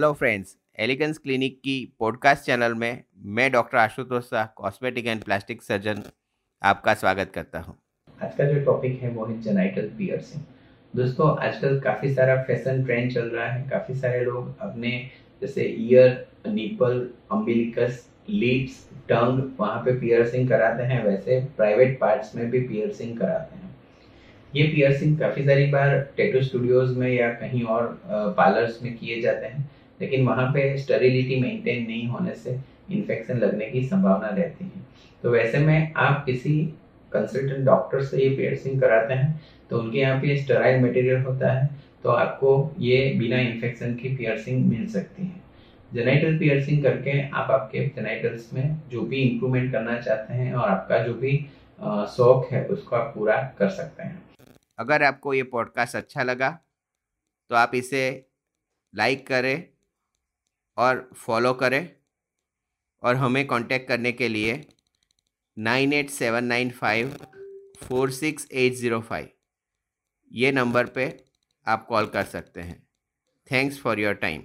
Hello friends elegance clinic की podcast channel में मैं doctor Ashutosh Shah cosmetic and plastic surgeon आपका स्वागत करता हूँ। आज का जो टॉपिक है वो है जेनाइटल पियर्सिंग दोस्तों, आजकल काफ़ी सारा फ़ैशन ट्रेंड चल रहा है। काफ़ी सारे लोग अपने, जैसे ear nipple umbilicus lips tongue वहाँ पे पियर्सिंग कराते हैं। वैसे प्राइवेट पार्ट्स में भी पियर्सिंग कराते हैं। ये पियर्सिंग काफ़ी सारी बार टेटू स्टूडियोज में या कहीं और पार्लर्स में किए जाते हैं। लेकिन वहाँ पे स्टरिलिटी मेंटेन नहीं होने से इन्फेक्शन लगने की संभावना रहती है। तो वैसे में आप किसी कंसल्टेंट डॉक्टर से ये पियर्सिंग कराते हैं तो उनके यहाँ पे स्टराइल मटेरियल होता है तो आपको ये बिना इन्फेक्शन की पियर्सिंग मिल सकती है। जेनाइटल पियर्सिंग करके आप आपके जेनाइटल्स में जो भी इंप्रूवमेंट करना चाहते हैं और आपका जो भी शौक है, उसको आप पूरा कर सकते हैं। अगर आपको ये पॉडकास्ट अच्छा लगा तो आप इसे लाइक करें और फॉलो करें। और हमें कांटेक्ट करने के लिए nine eight seven nine five four six eight zero five ये नंबर पे आप कॉल कर सकते हैं। Thanks for your time